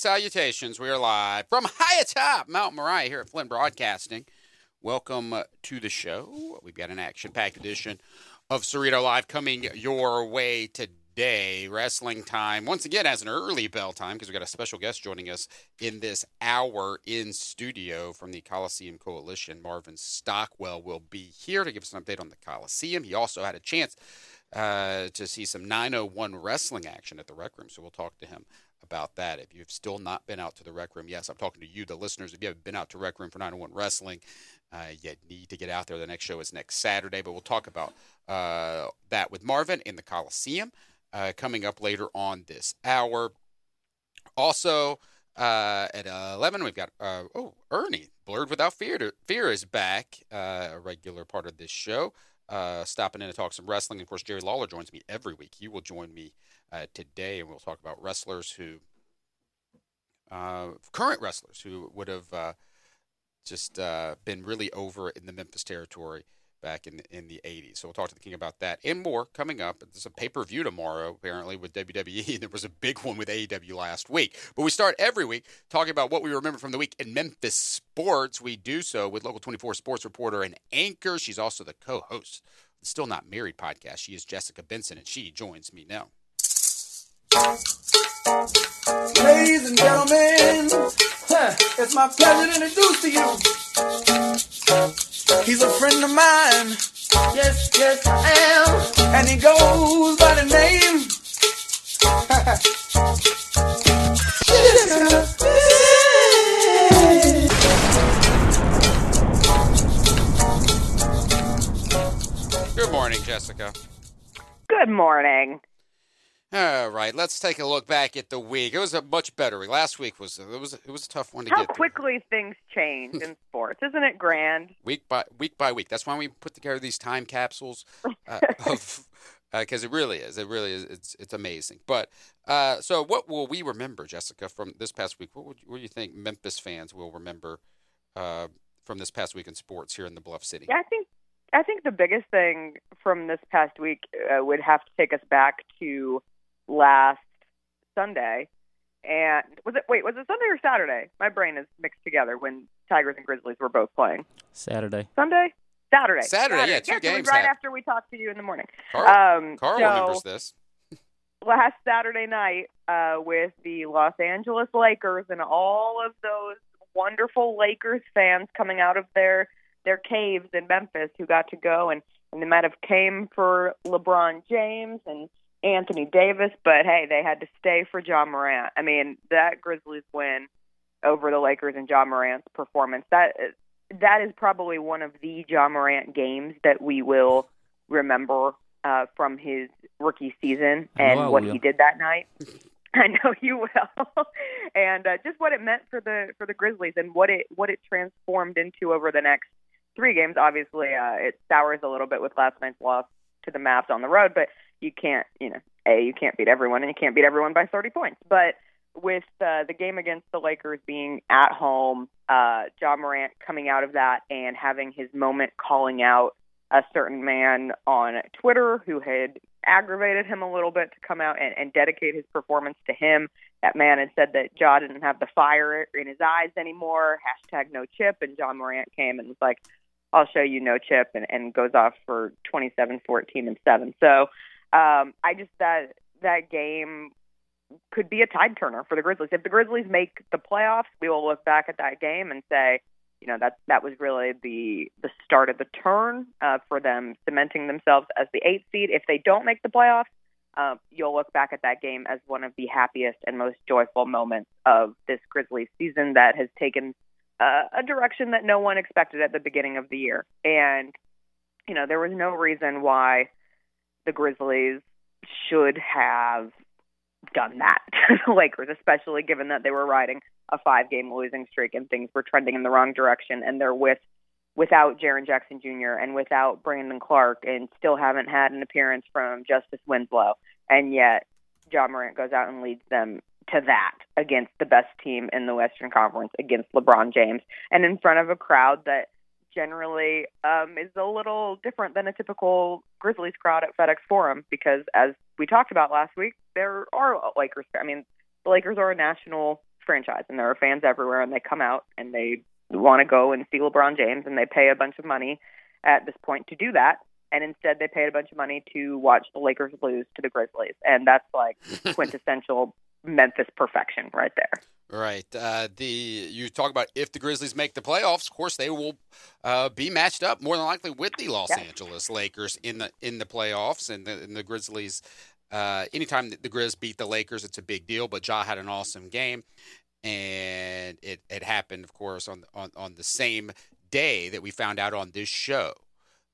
Salutations. We are live from high atop Mount Moriah here at Flinn Broadcasting. Welcome uh, to the show. We've got an action packed edition of Cerrito Live coming your way today. Wrestling time, once again, as an early bell time because we've got a special guest joining us in this hour in studio from the Coliseum Coalition. Marvin Stockwell will be here to give us an update on the Coliseum. He also had a chance uh, to see some 901 wrestling action at the Rec Room, so we'll talk to him about that. If you've still not been out to the Rec Room, yes, I'm talking to you, the listeners. If you haven't been out to Rec Room for 901 Wrestling, uh, you need to get out there. The next show is next Saturday, but we'll talk about uh, that with Marvin in the Coliseum uh, coming up later on this hour. Also, uh, at 11, we've got, uh, oh, Ernie, Blurred Without Fear. Fear is back, uh, a regular part of this show. stopping in to talk some wrestling. Of course, Jerry Lawler joins me every week. He will join me uh, today, and we'll talk about wrestlers who, uh, current wrestlers who would have uh, just uh, been really over in the Memphis territory back in the, in the 80s. So we'll talk to the king about that and more coming up. There's a pay per view tomorrow, apparently, with WWE. There was a big one with AEW last week. But we start every week talking about what we remember from the week in Memphis sports. We do so with Local 24 sports reporter and anchor. She's also the co host. Still Not Married podcast. She is Jessica Benson, and she joins me now. Ladies and gentlemen, it's my pleasure to introduce to you. He's a friend of mine. Yes, yes, I am. And he goes by the name. Good morning, Jessica. Good morning. All right, let's take a look back at the week. It was a much better week. Last week was it was it was a tough one to How get. through. quickly things change in sports, isn't it grand? week by week by week. That's why we put together these time capsules uh, of because it really is. It really is. It's it's amazing. But uh, so, what will we remember, Jessica, from this past week? What would what do you think Memphis fans will remember uh, from this past week in sports here in the Bluff City? Yeah, I think I think the biggest thing from this past week uh, would have to take us back to last Sunday. And was it wait, was it Sunday or Saturday? My brain is mixed together when Tigers and Grizzlies were both playing. Saturday. Sunday? Saturday. Saturday, yeah, two yes, it was games right happened. after we talked to you in the morning. Carl, um, Carl so, remembers this. last Saturday night uh, with the Los Angeles Lakers and all of those wonderful Lakers fans coming out of their their caves in Memphis who got to go and and they might have came for LeBron James and Anthony Davis, but hey, they had to stay for Ja Morant. I mean, that Grizzlies win over the Lakers and Ja Morant's performance that that is probably one of the Ja Morant games that we will remember uh, from his rookie season and what will. he did that night. I know you will, and uh, just what it meant for the for the Grizzlies and what it what it transformed into over the next three games. Obviously, uh, it sours a little bit with last night's loss to the Mavs on the road, but you can't, you know, a you can't beat everyone, and you can't beat everyone by 30 points. But with uh, the game against the Lakers being at home, uh, Ja Morant coming out of that and having his moment calling out a certain man on Twitter who had aggravated him a little bit to come out and, and dedicate his performance to him. That man had said that Ja didn't have the fire in his eyes anymore. Hashtag no chip. And Ja Morant came and was like, I'll show you no chip and, and goes off for 27, 14, and 7. So um, I just, that, that game could be a tide turner for the Grizzlies. If the Grizzlies make the playoffs, we will look back at that game and say, you know, that that was really the the start of the turn uh, for them cementing themselves as the eighth seed. If they don't make the playoffs, uh, you'll look back at that game as one of the happiest and most joyful moments of this Grizzlies season that has taken uh, a direction that no one expected at the beginning of the year. And you know, there was no reason why the Grizzlies should have done that to the Lakers, especially given that they were riding a five game losing streak and things were trending in the wrong direction and they're with without Jaren Jackson Jr. and without Brandon Clarke and still haven't had an appearance from Justice Winslow. And yet Ja Morant goes out and leads them to that against the best team in the Western Conference against LeBron James and in front of a crowd that generally um, is a little different than a typical Grizzlies crowd at FedEx Forum because, as we talked about last week, there are Lakers. I mean, the Lakers are a national franchise, and there are fans everywhere, and they come out and they want to go and see LeBron James, and they pay a bunch of money at this point to do that. And instead, they paid a bunch of money to watch the Lakers lose to the Grizzlies, and that's like quintessential Memphis perfection right there. Right. Uh, the you talk about if the Grizzlies make the playoffs, of course they will uh, be matched up more than likely with the Los Yeah. Angeles Lakers in the in the playoffs, and the, and the Grizzlies. Uh, anytime the Grizz beat the Lakers, it's a big deal. But Ja had an awesome game, and it, it happened, of course, on on on the same day that we found out on this show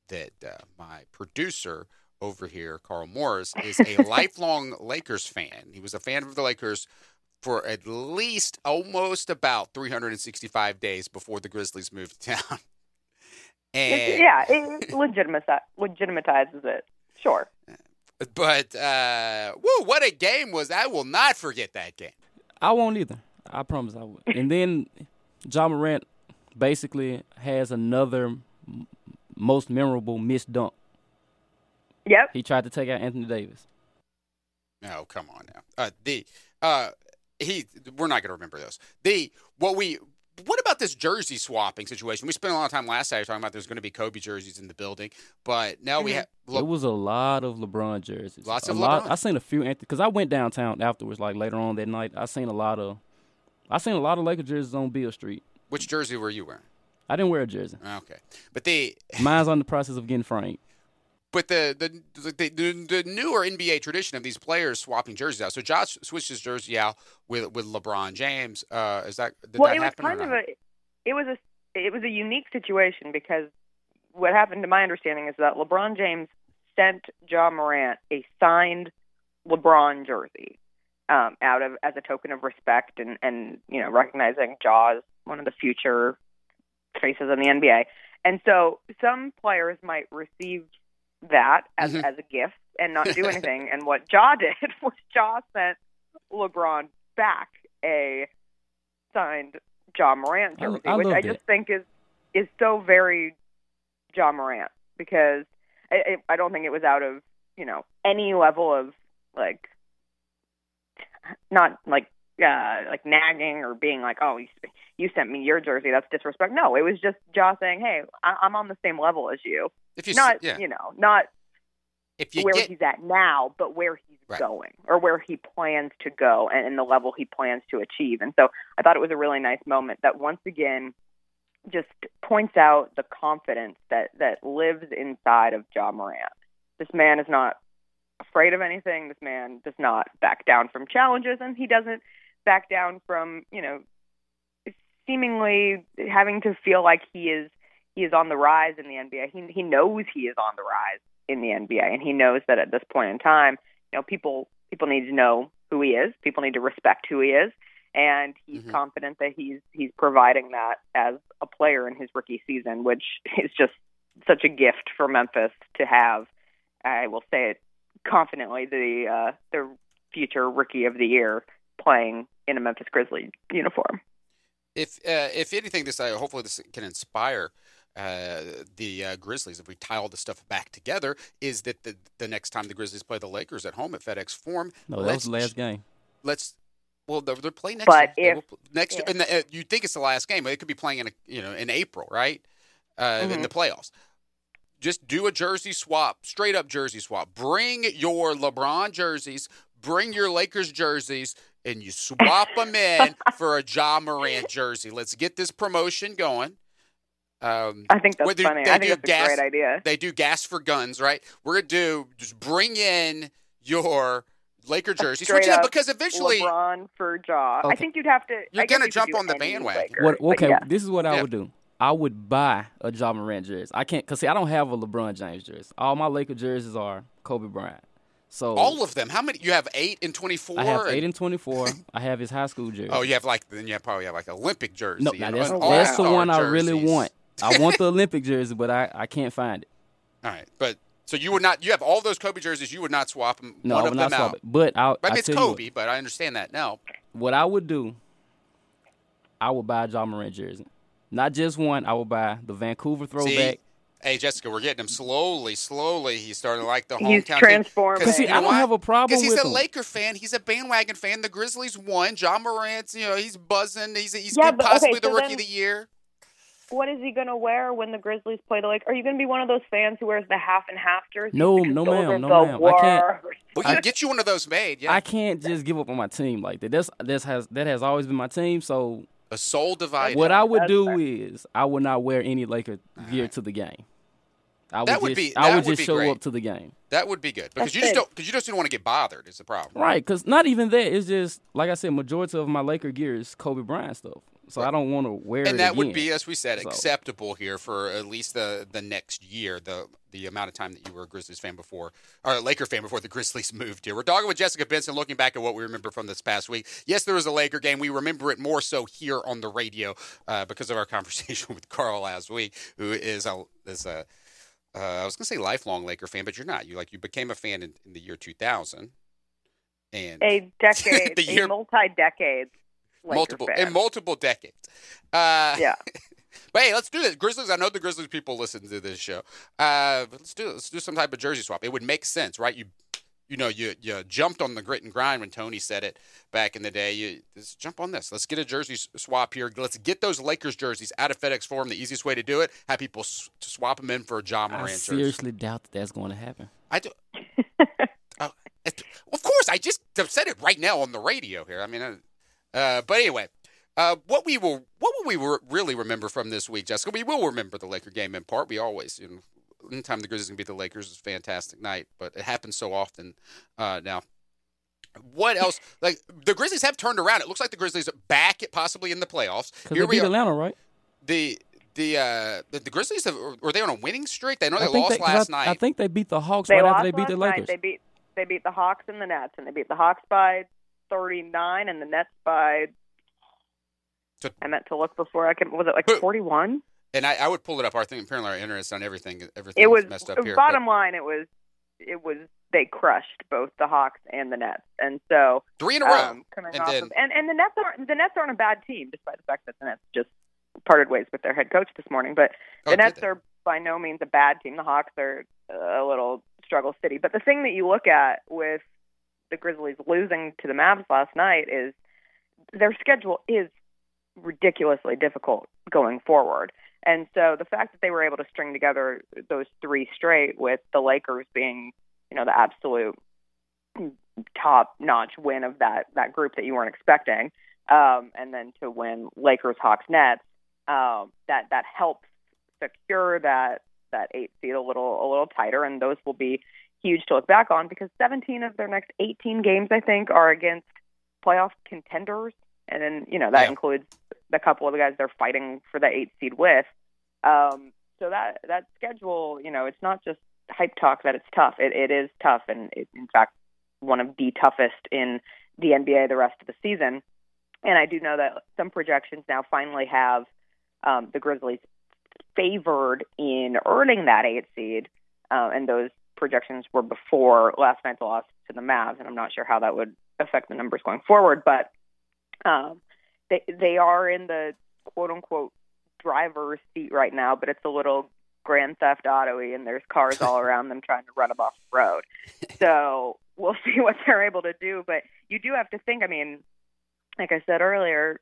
that uh, my producer over here, Carl Morris, is a lifelong Lakers fan. He was a fan of the Lakers for at least almost about 365 days before the Grizzlies moved to town. It's, And, yeah, it legitimati- legitimatizes it. Sure. But, uh, woo, what a game was. I will not forget that game. I won't either. I promise I would. And then John Morant basically has another m- most memorable missed dunk. Yep. He tried to take out Anthony Davis. No, come on now. Uh, the, uh, he, we're not going to remember those. The, what we, what about this jersey swapping situation? We spent a lot of time last Saturday talking about there's going to be Kobe jerseys in the building, but now we Mhm. have, It was a lot of LeBron jerseys. Lots a of lot. LeBron. I seen a few because I went downtown afterwards, like later on that night. I seen a lot of, I seen a lot of Lakers jerseys on Beale Street. which jersey were you wearing? I didn't wear a jersey. Okay. But the, Mine's on the process of getting framed. But the the, the the the newer NBA tradition of these players swapping jerseys out. So Josh switched his jersey out with with LeBron James. Uh, is that did well, that it was happen or kind of a it was a it was a unique situation because what happened to my understanding is that LeBron James sent Ja Morant a signed LeBron jersey um, out of as a token of respect and and you know recognizing Ja as one of the future faces in the NBA. And so some players might receive that as Mhm. as a gift and not do anything. and what Ja did was Ja sent LeBron back a signed Ja Morant jersey, I which I just that. think is is so very Ja Morant because I, I I don't think it was out of you know any level of like not like uh like nagging or being like oh you, you sent me your jersey that's disrespect no it was just Ja saying hey I, I'm on the same level as you if you not yeah, you know not if you where get he's at now, but where he's Right. going or where he plans to go and, and the level he plans to achieve. And so I thought it was a really nice moment that once again just points out the confidence that, that lives inside of Ja Morant. This man is not afraid of anything. This man does not back down from challenges and he doesn't back down from, you know, seemingly having to feel like he is he is on the rise in the NBA. He he knows he is on the rise in the NBA, and he knows that at this point in time, you know, people people need to know who he is. People need to respect who he is, and he's Mhm. confident that he's he's providing that as a player in his rookie season, which is just such a gift for Memphis to have. I will say it confidently: the uh, the future rookie of the year playing in a Memphis Grizzly uniform. if uh, if anything, this uh, hopefully this can inspire uh, the uh, Grizzlies if we tie all the stuff back together. Is that the the next time the Grizzlies play the Lakers at home at FedEx Forum? No, that was the last game. let's well they're, they're playing next But year. If- will pl- next year, and the, uh, you think it's the last game, but it could be playing in a, you know in April, right? Uh, In Mhm. the playoffs. Just do a jersey swap, straight up jersey swap. Bring your LeBron jerseys, bring your Lakers jerseys, and you swap them in for a Ja Morant jersey. Let's get this promotion going. Um, I think that's Whether funny. they I think do that's a great idea. they do gas for guns, right? We're gonna do just bring in your Laker jerseys, which straight yeah, up because eventually LeBron for Ja. I think you'd have to. You're I gonna you jump on the bandwagon. Laker, What, okay, yeah. this is what I Yeah. would do. I would buy a Ja Morant jersey. I can't, cause see, I don't have a LeBron James jersey. All my Laker jerseys are Kobe Bryant. So all of them. How many? You have eight and twenty-four. I have eight and- and twenty-four. I have his high school jersey. Oh, you have like then you probably have like Olympic jersey. no, now that's, that's the one I really jerseys. want. I want the Olympic jersey, but I, I can't find it. All right, but so you would not. You have all those Kobe jerseys. You would not swap them. No, one I of would them not swap out. it. But I'll, I mean, it's tell you what, Kobe, but I understand that now. what I would do, I would buy a Ja Morant jersey. Not just one. I would buy the Vancouver throwback Hey Jessica, we're getting him slowly, slowly. He's starting to like the hometown He's team. transformed. Because I don't why? have a problem Because he's with a him. Laker fan. He's a bandwagon fan. The Grizzlies won. Ja Morant's, you know, he's buzzing. He's he's Yeah, good- but- okay, possibly the so rookie then- of the year. What is he going to wear when the Grizzlies play the Lakers? Are you going to be one of those fans who wears the half and half jersey? No, no, ma'am, no, the ma'am. I can't- worst. We can get you one of those made. Yeah, I can't just give up on my team like that. That's that's has that has always been my team. So a soul divided. what I would That's do fair. is I would not wear any Laker gear to the game. I would That would just, be- I would would just be show great. up to the game. that would be good because That's you just big. don't because you just don't want to get bothered. Is the problem. Right, because not even that. It's just like I said, majority of my Laker gear is Kobe Bryant stuff. So I don't want to wear it and that would be, as we said, So- acceptable here for at least the the next year, the the amount of time that you were a Grizzlies fan before, or a Laker fan before the Grizzlies moved here. We're talking with Jessica Benson, looking back at what we remember from this past week. Yes, there was a Laker game. We remember it more so here on the radio uh, because of our conversation with Carl last week, who is a is a uh, I was gonna say lifelong Laker fan, but you're not. You like you became a fan in, in the year 2000, and A decade, The year- a multi-decade Laker multiple fan. in multiple decades. Uh, yeah. But hey, let's do this. Grizzlies. I know the Grizzlies people listen to this show. Uh, let's do it. Let's do some type of jersey swap. It would make sense, right? You, you know, you you jumped on the grit and grind when Tony said it back in the day. You let's jump on this. Let's get a jersey swap here. Let's get those Lakers jerseys out of FedEx Forum. The easiest way to do it: have people s- to swap them in for a John I Morant jersey. seriously doubt that that's going to happen. I do. Oh, it- of course, I just said it right now on the radio here. I mean, uh, uh, but anyway, uh, what we will, what will we re- really remember from this week, Jessica? We will remember the Laker game in part. We always, you know, anytime the Grizzlies can beat the Lakers is a fantastic night, but it happens so often uh, now. What else? Like the Grizzlies have turned around. It looks like the Grizzlies are back, at possibly in the playoffs. Because Here they we beat are. Atlanta, right? The the uh the, the Grizzlies have, were they on a winning streak? They know they lost they, 'cause last I, night. I think they beat the Hawks They right lost after they beat last the night. Lakers. They beat they beat the Hawks and the Nets, and they beat the Hawks by 39, and the Nets by. So- I meant to look before I can. Was it like 41? And I, I would pull it up. I think apparently our internet's on everything. Everything It was messed up here. bottom line. It was it was they crushed both the Hawks and the Nets, and so three in a row. um, coming and off then- of, and and the Nets aren't the Nets aren't a bad team, despite the fact that the Nets just parted ways with their head coach this morning. But Oh, the did Nets are by no means a bad team. The Hawks are a little struggle city. But the thing that you look at with the Grizzlies losing to the Mavs last night is their schedule is ridiculously difficult going forward. And so the fact that they were able to string together those three straight with the Lakers being, you know, the absolute top notch win of that that group that you weren't expecting, um, and then to win Lakers, Hawks, Nets, um, that that helps secure that that eight seed a little a little tighter, and those will be huge to look back on because 17 of their next 18 games, I think, are against playoff contenders, and then you know that Yeah. includes the couple of the guys they're fighting for the eight seed with. Um, so that that schedule, you know, it's not just hype talk that it's tough. It, it is tough, and it, in fact, one of the toughest in the NBA the rest of the season. And I do know that some projections now finally have um, the Grizzlies favored in earning that eight seed, uh, and those projections were before last night's loss to the Mavs. And I'm not sure how that would affect the numbers going forward, but um, they they are in the quote unquote driver's seat right now, but it's a little Grand Theft Auto and there's cars all around them trying to run them off the road. So we'll see what they're able to do. But you do have to think, I mean, like I said earlier,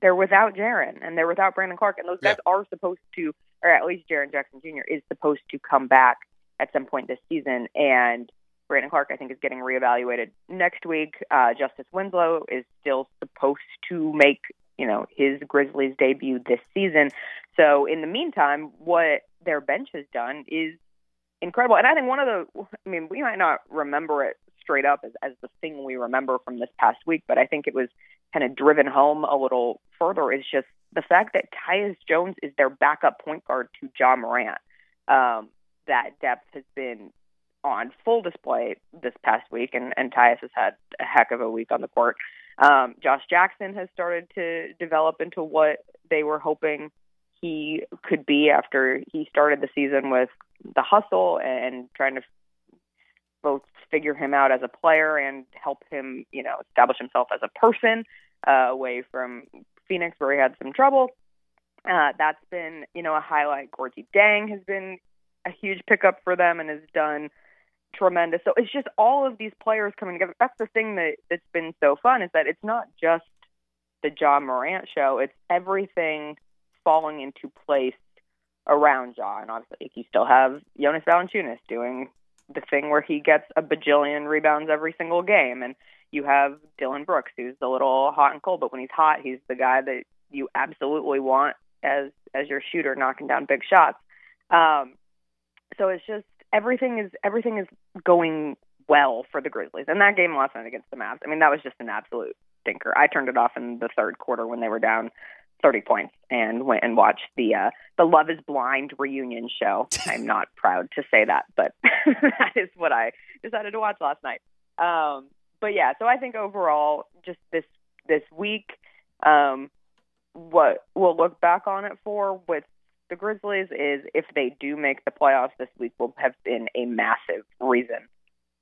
they're without Jaren and they're without Brandon Clarke, and those guys are supposed to, or at least Jaren Jackson Jr. is supposed to come back at some point this season. And Brandon Clarke, I think, is getting reevaluated next week. Uh, Justice Winslow is still supposed to make, you know, his Grizzlies debut this season. So in the meantime, what their bench has done is incredible. And I think one of the, I mean, we might not remember it straight up as, as the thing we remember from this past week, but I think it was kind of driven home a little further is just the fact that Tyus Jones is their backup point guard to Ja Morant. Um, that depth has been on full display this past week, and, and Tyus has had a heck of a week on the court. Um, Josh Jackson has started to develop into what they were hoping he could be after he started the season with the hustle and trying to both figure him out as a player and help him, you know, establish himself as a person uh, away from Phoenix where he had some trouble. Uh, that's been, you know, a highlight. Gorgui Dieng has been a huge pickup for them and has done tremendous. So it's just all of these players coming together. That's the thing that that's been so fun is that it's not just the Ja Morant show. It's everything falling into place around John. And obviously, you still have Jonas Valanciunas doing the thing where he gets a bajillion rebounds every single game, and you have Dillon Brooks, who's a little hot and cold, but when he's hot, he's the guy that you absolutely want as as your shooter, knocking down big shots. Um, so it's just everything is everything is going well for the Grizzlies. And that game last night against the Mavs, I mean, that was just an absolute stinker. I turned it off in the third quarter when they were down 30 points and went and watched the uh, the Love Is Blind reunion show. I'm not proud to say that, but that is what I decided to watch last night. Um, but yeah, so I think overall, just this this week, um, what we'll look back on it for with the Grizzlies is if they do make the playoffs this week will have been a massive reason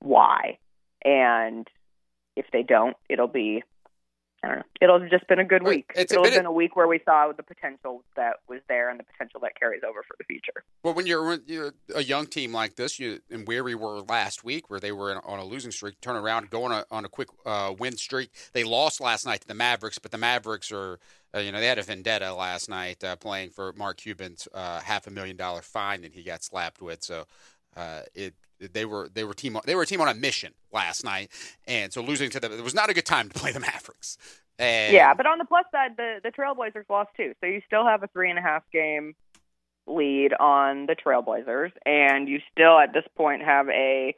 why. And if they don't, it'll be I don't know. It'll have just been a good week. It's It'll have been a week where we saw the potential that was there and the potential that carries over for the future. Well, when you're, when you're a young team like this, you and where we were last week, where they were in, on a losing streak, turn around, go on a, on a quick uh, win streak. They lost last night to the Mavericks, but the Mavericks are, uh, you know, they had a vendetta last night uh, playing for Mark Cuban's uh, half a million dollar fine that he got slapped with. So uh, it they were they were team they were a team on a mission last night, and so losing to them it was not a good time to play the Mavericks. And Yeah, but on the plus side, the the Trailblazers lost too, so you still have a three and a half game lead on the Trailblazers, and you still at this point have a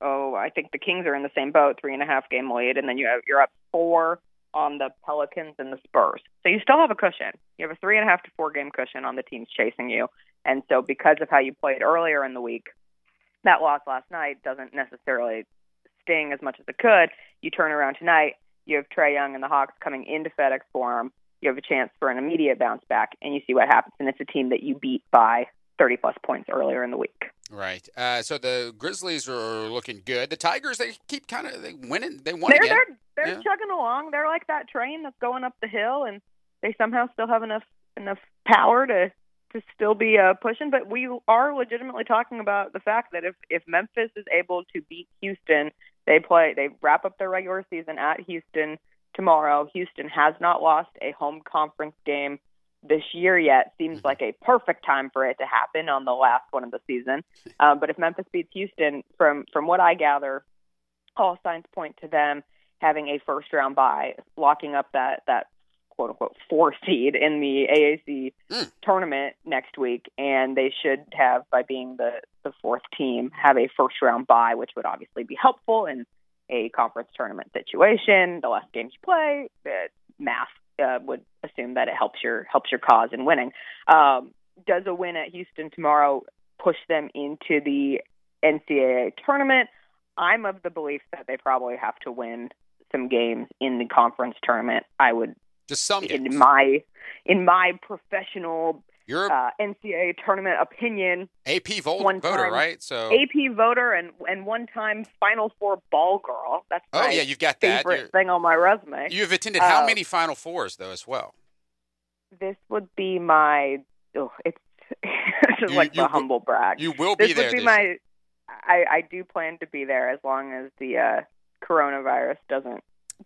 oh, I think the Kings are in the same boat, three and a half game lead, and then you have you're up four on the Pelicans and the Spurs. So you still have a cushion. You have a three and a half to four game cushion on the teams chasing you, and so because of how you played earlier in the week, that loss last night doesn't necessarily sting as much as it could. You turn around tonight you have Trae Young and the Hawks coming into FedEx Forum. You have a chance for an immediate bounce back, and you see what happens. And it's a team that you beat by 30 plus points earlier in the week. Right. Uh, so the Grizzlies are looking good. The Tigers, they keep kind of they winning. They won They're again. they're they're Yeah. chugging along. They're like that train that's going up the hill, and they somehow still have enough enough power to to still be uh, pushing. But we are legitimately talking about the fact that if if Memphis is able to beat Houston, they play they wrap up their regular season at Houston tomorrow. Houston has not lost a home conference game this year yet. Seems Mhm. like a perfect time for it to happen on the last one of the season. Um, but if Memphis beats Houston, from from what I gather, all signs point to them having a first round bye, locking up that that quote unquote four seed in the AAC Mm. tournament next week, and they should have by being the the fourth team have a first round bye, which would obviously be helpful in a conference tournament situation. The less games you play, the math uh, would assume that it helps your helps your cause in winning. Um, does a win at Houston tomorrow push them into the NCAA tournament? I'm of the belief that they probably have to win some games in the conference tournament. I would, Just some games. in my in my professional You're uh, NCAA tournament opinion, AP one voter, time- right? So AP voter and and one time Final Four ball girl. That's oh my yeah, you've got that. You're- thing on my resume. You've attended how Uh, many Final Fours though, as well? this would be my. Oh, it's this is You- like you the humble brag. You will be this there. would be my. year. I I do plan to be there as long as the uh, coronavirus doesn't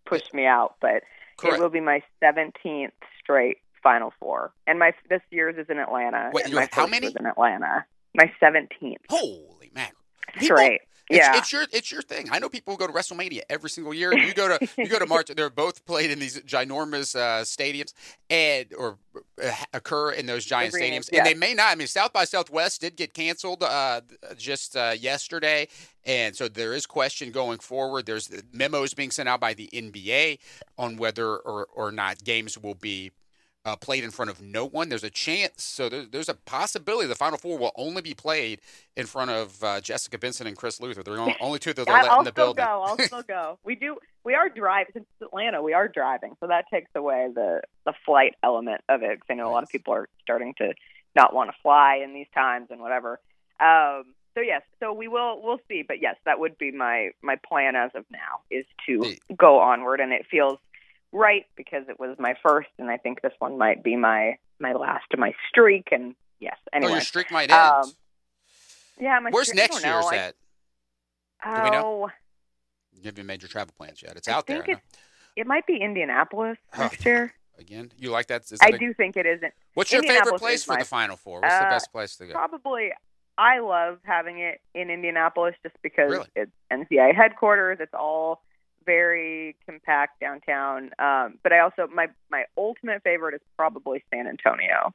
push me out, but Correct. it will be my 17th straight Final Four, and my this year's is in Atlanta. Wait, my how many? In Atlanta. My 17th Holy mackerel! People- straight. It's, yeah. it's your it's your thing. I know people who go to WrestleMania every single year. You go to you go to March. They're both played in these ginormous uh, stadiums and or uh, occur in those giant Arenas, stadiums. yeah. And they may not. I mean, South by Southwest did get canceled uh, just uh, yesterday, and so there is question going forward. There's memos being sent out by the NBA on whether or or not games will be uh, played in front of no one. There's a chance, so there, there's a possibility the Final Four will only be played in front of uh, Jessica Benson and Chris Luther. They're only, only two that they'll I- let I'll in the still building. go. I'll still go. We do. We are driving since it's Atlanta. We are driving, so that takes away the the flight element of it. Because I know a lot of people are starting to not want to fly in these times and whatever. Um, so yes, so we will we'll see. But yes, that would be my my plan as of now is to go onward, and it feels right because it was my first, and I think this one might be my my last of my streak, and yes. Anyway, oh, your streak might end. um, yeah, my Where's streak, next year's I- at? Oh, Do we know? You haven't made your travel plans yet. It's I out there. it's it might be Indianapolis Huh. next year. Again, you like that? Is I a- do think it isn't. What's your favorite place for my- the Final Four? What's the Uh, best place to go? Probably, I love having it in Indianapolis just because Really? it's NCAA headquarters. It's all very compact downtown. Um, but I also my my ultimate favorite is probably San Antonio,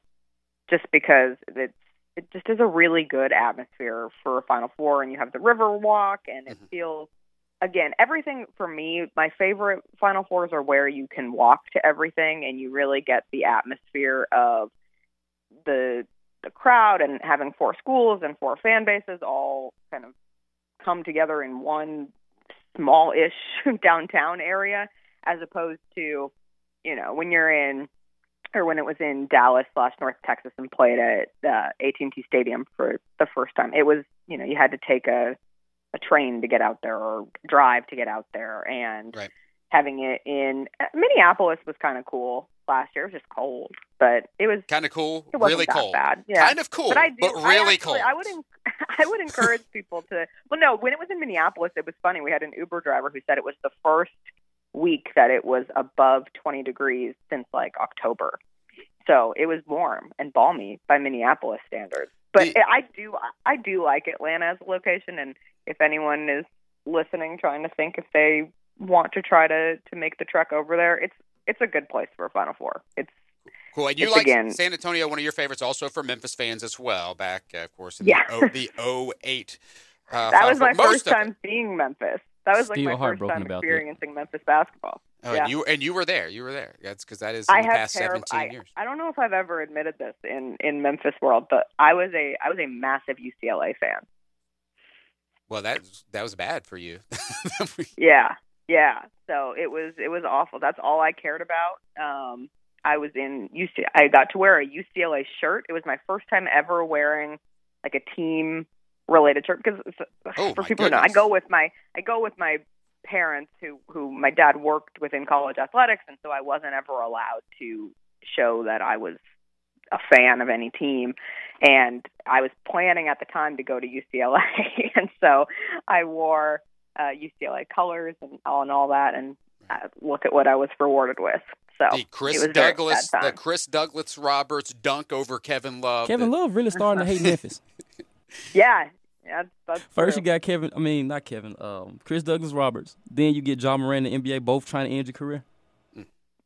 just because it's it just is a really good atmosphere for a Final Four, and you have the River Walk, and it Mhm. feels. Again, everything for me, my favorite Final Fours are where you can walk to everything and you really get the atmosphere of the the crowd and having four schools and four fan bases all kind of come together in one small-ish downtown area as opposed to you know when you're in or when it was in Dallas slash North Texas and played at uh, AT&T Stadium for the first time it was you know you had to take a a train to get out there or drive to get out there and Right. having it in Minneapolis was kind of cool last year it was just cold but it was Kind of cool, it wasn't really that cold. bad. Yeah. Kind of cool, but I do, but I really actually, cold. I would, I would encourage people to. Well, no, when it was in Minneapolis, it was funny. We had an Uber driver who said it was the first week that it was above 20 degrees since like October. So it was warm and balmy by Minneapolis standards. But The- I do, I do like Atlanta as a location. And if anyone is listening, trying to think if they want to try to to make the trek over there, it's it's a good place for a Final Four. It's Cool. And you It's like again- San Antonio, one of your favorites, also for Memphis fans as well. Back, uh, of course, in Yeah. the, o, the 08. Uh, that Final was my first of it. time seeing Memphis. That was like Still my first heartbroken time about that. experiencing Memphis basketball. Oh, yeah. and you and you were there. You were there. That's because that is in I the have past terrible. 17 I, years. I don't know if I've ever admitted this in in Memphis world, but I was a I was a massive UCLA fan. Well, that that was bad for you. Yeah, yeah. So it was it was awful. That's all I cared about. Um, I was in UC. I got to wear a UCLA shirt. It was my first time ever wearing like a team related shirt because Oh, for people who know, I go with my I go with my parents who who my dad worked within college athletics, and so I wasn't ever allowed to show that I was a fan of any team. And I was planning at the time to go to UCLA, and so I wore uh, UCLA colors and all and all that, and uh, look at what I was rewarded with. So the Chris it was a very Douglas, the. Chris Douglas Roberts dunk over Kevin Love. Kevin that- Love really starting to hate Memphis. yeah, yeah, that's, that's First, true. you got Kevin. I mean, not Kevin. Um, Chris Douglas Roberts. Then you get Ja Morant and the NBA, both trying to end your career.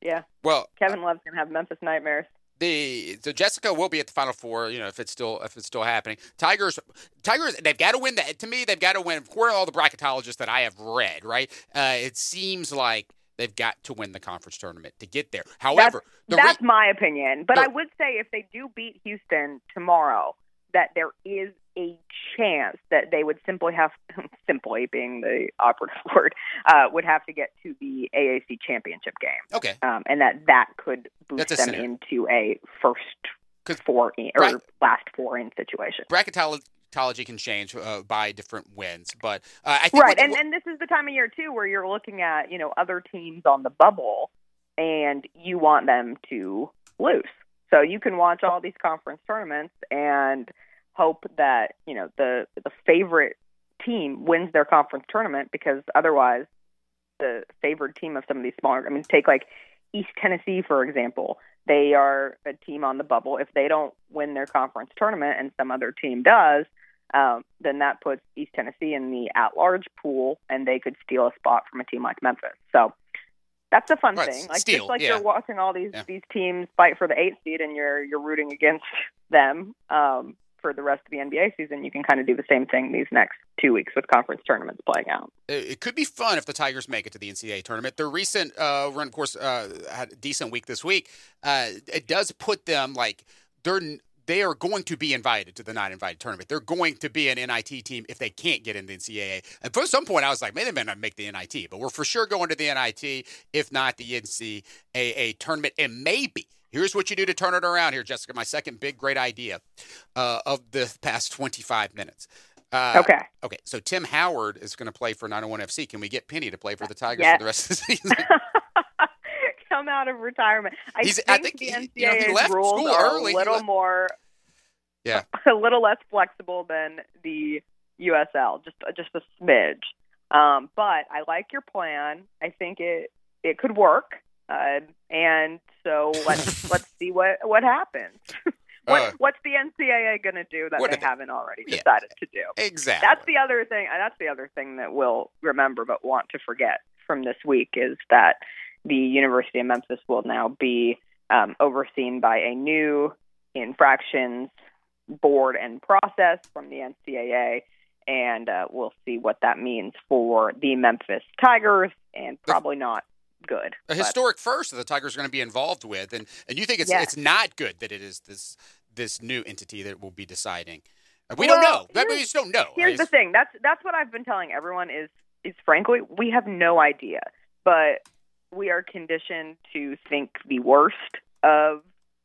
yeah. Well, Kevin Love's gonna have Memphis nightmares. the so Jessica will be at the Final Four. You know, if it's still if it's still happening. Tigers, Tigers, they've got to win. that. to me, they've got to win. For all the bracketologists that I have read, right? Uh, it seems like they've got to win the conference tournament to get there. However, the re- That's my opinion. But No. I would say if they do beat Houston tomorrow, that there is a chance that they would simply have, simply being the operative word, uh, would have to get to the AAC championship game, okay, um, and that that could boost them scenario. into a first four in, or Right. last four in situation. bracketology can change uh, by different wins, but uh, I think Right, and and this is the time of year too where you're looking at you know other teams on the bubble, and you want them to lose. So you can watch all these conference tournaments and hope that you know the the favorite team wins their conference tournament because otherwise the favored team of some of these smaller I mean take like East Tennessee for example they are a team on the bubble if they don't win their conference tournament and some other team does um, then that puts East Tennessee in the at-large pool, and they could steal a spot from a team like Memphis. So that's a fun Right, thing. Like steal, just like yeah. you're watching all these Yeah. these teams fight for the eighth seed, and you're you're rooting against them um, for the rest of the NBA season. You can kind of do the same thing these next two weeks with conference tournaments playing out. it it could be fun if the Tigers make it to the NCAA tournament. Their recent uh, run, of course, uh, had a decent week this week. Uh, it does put them like they're they are going to be invited to the not invited tournament. They're going to be an NIT team if they can't get in the NCAA. And for some point, I was like, maybe they may not make the NIT, but we're for sure going to the NIT, if not the NCAA tournament. And maybe here's what you do to turn it around here, Jessica. My second big great idea uh, of the past 25 minutes. Uh, okay. Okay, so Tim Howard is going to play for 901 FC. Can we get Penny to play for the Tigers Yeah. for the rest of the season? come out of retirement. I He's- think, I think the he- NCAA's you know, he left rules school are early. a little more, Yeah. a little less flexible than the USL, just just a smidge. Um, but I like your plan. I think it it could work, uh, and so let's let's see what what happens. what Uh, what's the NCAA going to do that they they- haven't already Yeah. decided to do? exactly. That's the other thing. That's the other thing that we'll remember but want to forget from this week is that the University of Memphis will now be um, overseen by a new infractions board and process from the NCAA, and uh, we'll see what that means for the Memphis Tigers, and probably not good. a but- historic first that the Tigers are going to be involved with, and and you think it's Yes. it's not good that it is this this new entity that will be deciding. Uh, We don't know. That we just don't know. Here's I the thing. That's that's what I've been telling everyone is is frankly we have no idea, but we are conditioned to think the worst of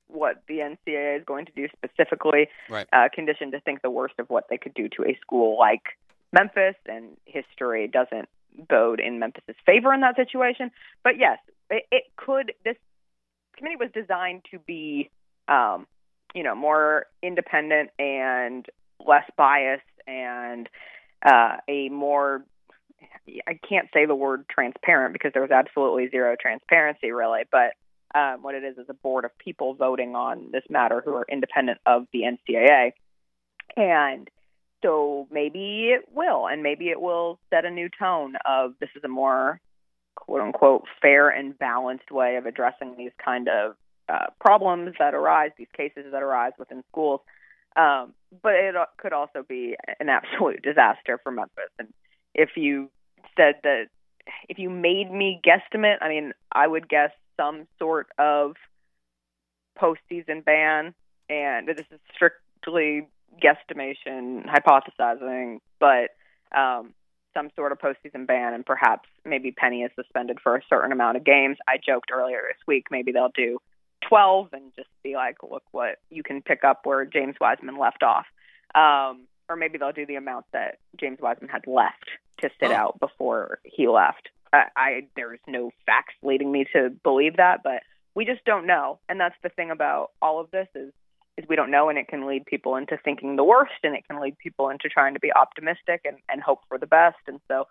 what the NCAA is going to do specifically. Right. Uh, conditioned to think the worst of what they could do to a school like Memphis, and history doesn't bode in Memphis's favor in that situation. But yes, it, it could. This committee was designed to be, um, you know, more independent and less biased and uh, a more I can't say the word transparent because there was absolutely zero transparency really, but um, what it is is a board of people voting on this matter who are independent of the NCAA, and so maybe it will, and maybe it will set a new tone of this is a more quote unquote fair and balanced way of addressing these kind of uh, problems that arise, these cases that arise within schools. Um, but it uh, could also be an absolute disaster for Memphis. And if you said that, if you made me guesstimate, I mean, I would guess some sort of postseason ban. And this is strictly guesstimation, hypothesizing, but um, some sort of postseason ban, and perhaps maybe Penny is suspended for a certain amount of games. I joked earlier this week maybe they'll do 12 and just be like, look what you can pick up where James Wiseman left off. Um, or maybe they'll do the amount that James Wiseman had left to sit Oh. out before he left. I, I there's no facts leading me to believe that, but we just don't know. And that's the thing about all of this is is we don't know and it can lead people into thinking the worst and it can lead people into trying to be optimistic and, and hope for the best. And so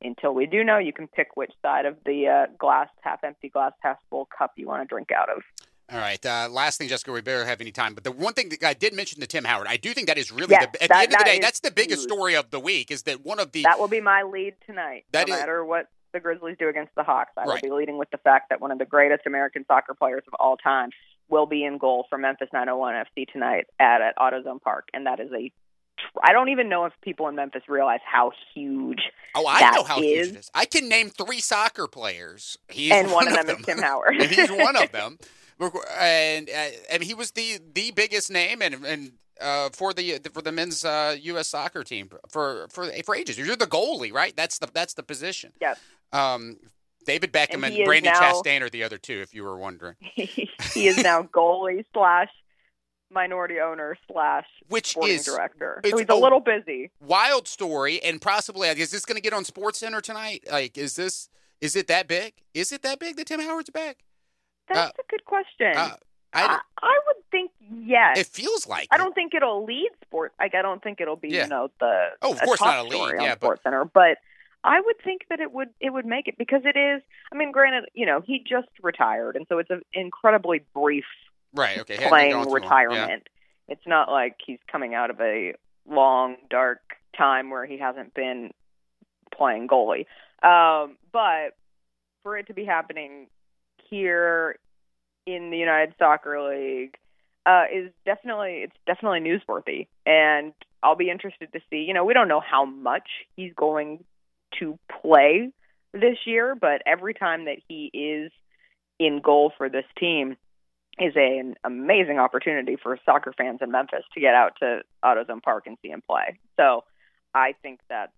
until we do know, you can pick which side of the uh, glass half empty, glass half full cup you want to drink out of. All right. Uh, last thing, Jessica, we better have any time. But the one thing that I did mention to Tim Howard, I do think that is really Yes, the, at that- the end of the day, that's the biggest huge. story of the week. Is that one of the That will be my lead tonight. That no is- matter what the Grizzlies do against the Hawks, I Right. will be leading with the fact that one of the greatest American soccer players of all time will be in goal for Memphis 901 FC tonight at, at AutoZone Park, and that is a. I don't even know if people in Memphis realize how huge, oh, I know how huge is- it is. I can name three soccer players. He's and one, of of them, is Tim Howard. and he's one of them. And uh, and he was the the biggest name and and uh, for the for the men's uh, U.S. soccer team for for for ages. You're the goalie, right? That's the that's the position. Yes. Um, David Beckham And and, Brandon now- Chastain are the other two, if you were wondering. he is now goalie slash minority owner slash Which is director. So he's a a- little busy. wild story, and possibly is this going to get on Sports Center tonight? Like, is this is it that big? Is it that big that Tim Howard's back? That's a good question. Uh, I, I, would think yes. it feels like I it. don't think it'll lead sports. Like I don't think it'll be Yeah. you know the Oh, of a course not a lead, yeah, but- Sports Center, but I would think that it would it would make it because it is. I mean, granted, you know he just retired, and so it's an incredibly brief right. Okay, playing going too long. retirement. It's not like he's coming out of a long dark time where he hasn't been playing goalie. Um, but for it to be happening here in the United Soccer League uh, is definitely it's definitely newsworthy, and I'll be interested to see. You know, we don't know how much he's going to play this year, but every time that he is in goal for this team is a, an amazing opportunity for soccer fans in Memphis to get out to AutoZone Park and see him play. So I think that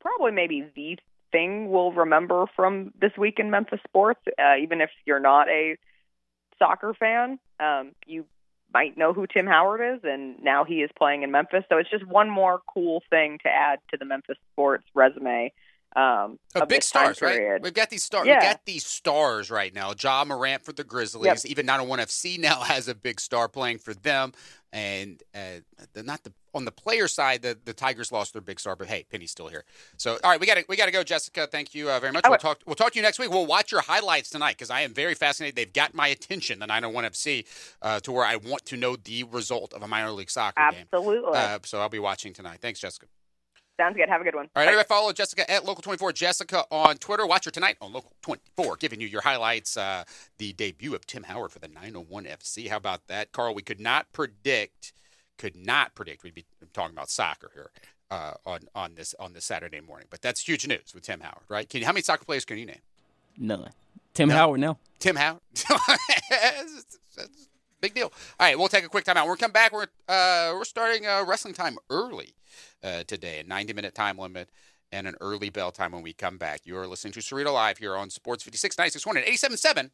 probably maybe the thing we'll remember from this week in Memphis sports, uh, even if you're not a soccer fan, um, you might know who Tim Howard is, and now he is playing in Memphis. So it's just one more cool thing to add to the Memphis sports resume Um, Oh, big stars, right? We've got these stars. Yeah. We've got these stars right now. Ja Morant for the Grizzlies. Yep. Even 901 FC now has a big star playing for them. And uh, the, not the on the player side, the, the Tigers lost their big star, but hey, Penny's still here. So, all right, we got to we got to go, Jessica. Thank you uh, very much. All We'll right. talk. We'll talk to you next week. We'll watch your highlights tonight because I am very fascinated. They've got my attention, the 901 FC, uh, to where I want to know the result of a minor league soccer game. Absolutely. Uh, so I'll be watching tonight. Thanks, Jessica. Sounds good. Have a good one. All right, Bye. everybody follow Jessica at Local24 Jessica on Twitter. Watch her tonight on Local24, giving you your highlights. Uh, the debut of Tim Howard for the 901 FC. How about that, Carl? We could not predict, could not predict. We'd be talking about soccer here uh, on on this on this Saturday morning, but that's huge news with Tim Howard, right? Can you, how many soccer players can you name? None. Tim No. Howard no. Tim Howard. Big deal. All right, we'll take a quick time out. When we come back, we're uh, we're starting uh, wrestling time early uh, today, a 90 minute time limit and an early bell time when we come back. You are listening to Cerrito Live here on Sports 56 96 and 87.7